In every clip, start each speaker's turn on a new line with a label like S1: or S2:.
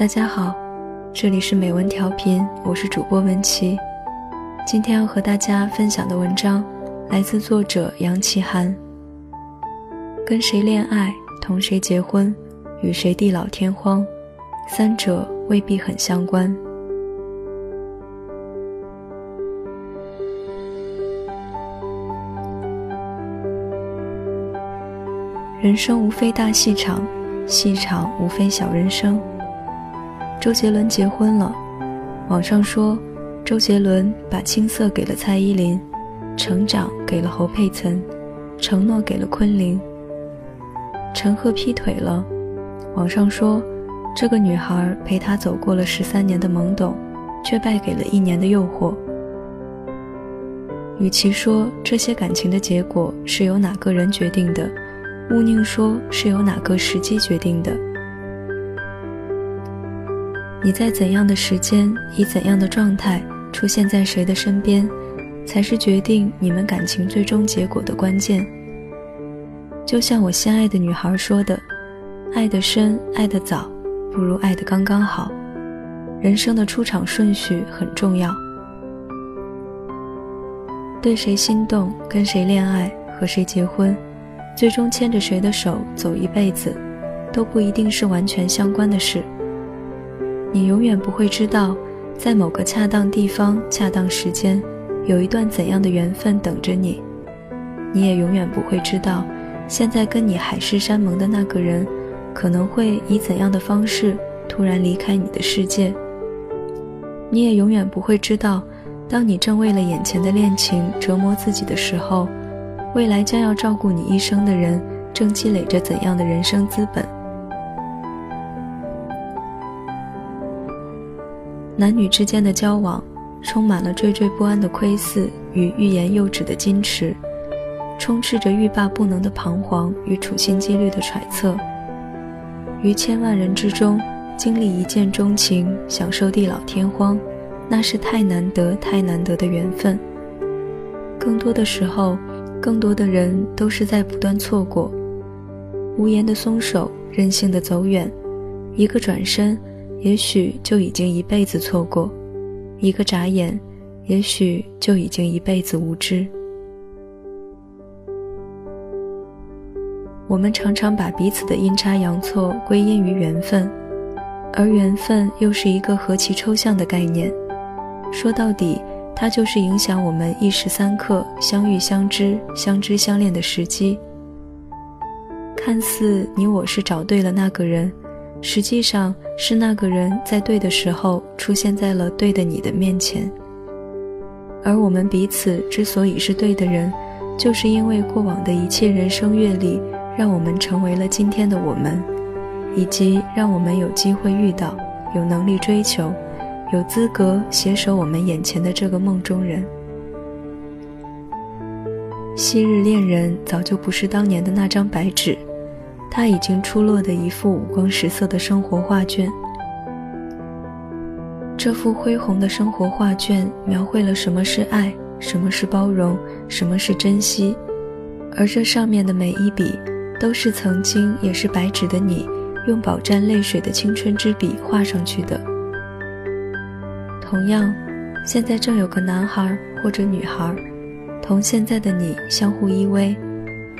S1: 大家好，这里是美文调频，我是主播文琪。今天要和大家分享的文章来自作者杨奇涵。跟谁恋爱，同谁结婚，与谁地老天荒，三者未必很相关。人生无非大戏场，戏场无非小人生。周杰伦结婚了，网上说，周杰伦把青涩给了蔡依林，成长给了侯佩岑，承诺给了昆凌。陈赫劈腿了，网上说，这个女孩陪他走过了十三年的懵懂，却败给了一年的诱惑。与其说这些感情的结果是由哪个人决定的，勿宁说是由哪个时机决定的。你在怎样的时间，以怎样的状态出现在谁的身边，才是决定你们感情最终结果的关键。就像我心爱的女孩说的：“爱得深，爱得早，不如爱得刚刚好。”人生的出场顺序很重要。对谁心动，跟谁恋爱，和谁结婚，最终牵着谁的手走一辈子，都不一定是完全相关的事。你永远不会知道，在某个恰当地方、恰当时间，有一段怎样的缘分等着你。你也永远不会知道，现在跟你海誓山盟的那个人，可能会以怎样的方式突然离开你的世界。你也永远不会知道，当你正为了眼前的恋情折磨自己的时候，未来将要照顾你一生的人，正积累着怎样的人生资本。男女之间的交往，充满了惴惴不安的窥伺与欲言又止的矜持，充斥着欲罢不能的彷徨与处心积虑的揣测。于千万人之中，经历一见钟情，享受地老天荒，那是太难得、太难得的缘分。更多的时候，更多的人都是在不断错过，无言的松手，任性的走远，一个转身。也许就已经一辈子错过，一个眨眼，也许就已经一辈子无知。我们常常把彼此的阴差阳错归因于缘分，而缘分又是一个何其抽象的概念。说到底，它就是影响我们一时三刻相遇相知、相知相恋的时机。看似你我是找对了那个人。实际上是那个人在对的时候出现在了对的你的面前，而我们彼此之所以是对的人，就是因为过往的一切人生阅历，让我们成为了今天的我们，以及让我们有机会遇到，有能力追求，有资格携手我们眼前的这个梦中人。昔日恋人早就不是当年的那张白纸。他已经出落的一幅五光十色的生活画卷。这幅恢宏的生活画卷描绘了什么是爱，什么是包容，什么是珍惜，而这上面的每一笔，都是曾经也是白纸的你，用饱蘸泪水的青春之笔画上去的。同样，现在正有个男孩或者女孩，同现在的你相互依偎，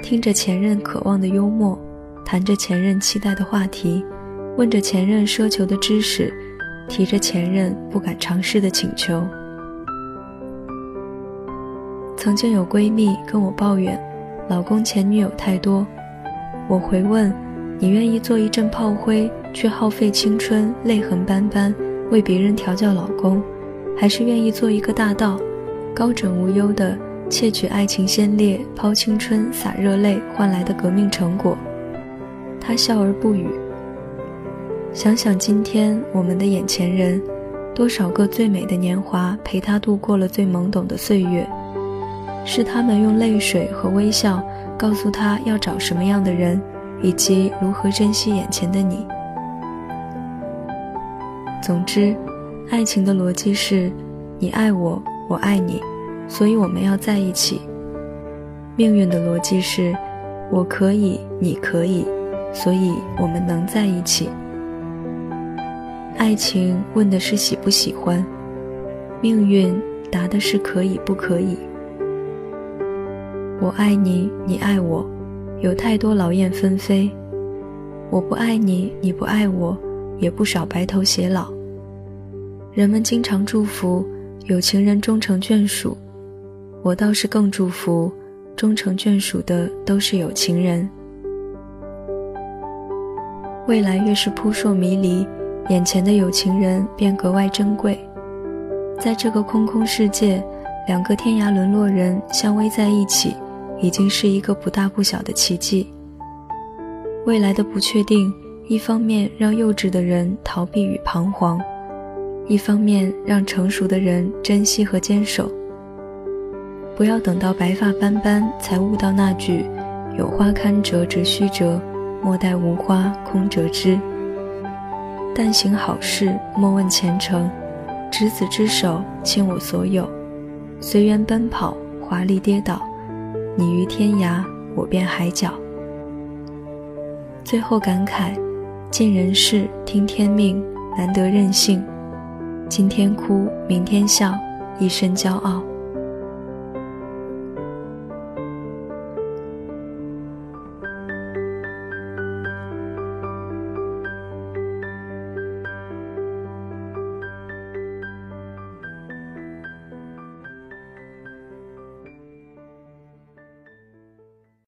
S1: 听着前任渴望的幽默。谈着前任期待的话题，问着前任奢求的知识，提着前任不敢尝试的请求。曾经有闺蜜跟我抱怨，老公前女友太多。我回问：你愿意做一阵炮灰，却耗费青春，泪痕斑斑，为别人调教老公，还是愿意做一个大盗，高枕无忧的窃取爱情先烈抛青春洒热泪换来的革命成果？他笑而不语。想想今天我们的眼前人，多少个最美的年华陪他度过了最懵懂的岁月，是他们用泪水和微笑告诉他要找什么样的人，以及如何珍惜眼前的你。总之，爱情的逻辑是：你爱我，我爱你，所以我们要在一起。命运的逻辑是：我可以，你可以。所以，我们能在一起。爱情问的是喜不喜欢，命运答的是可以不可以。我爱你，你爱我，有太多劳燕分飞；我不爱你，你不爱我，也不少白头偕老。人们经常祝福有情人终成眷属，我倒是更祝福终成眷属的都是有情人。未来越是扑朔迷离，眼前的有情人便格外珍贵。在这个空空世界，两个天涯沦落人相偎在一起。已经是一个不大不小的奇迹。未来的不确定，一方面让幼稚的人逃避与彷徨，一方面让成熟的人珍惜和坚守。不要等到白发斑斑才悟到那句“有花堪折直须折，莫待无花空折枝”。但行好事，莫问前程，执子之手，倾我所有，随缘奔跑，华丽跌倒。你于天涯，我便海角。最后感慨：尽人事，听天命，难得任性。今天哭，明天笑，一身骄傲。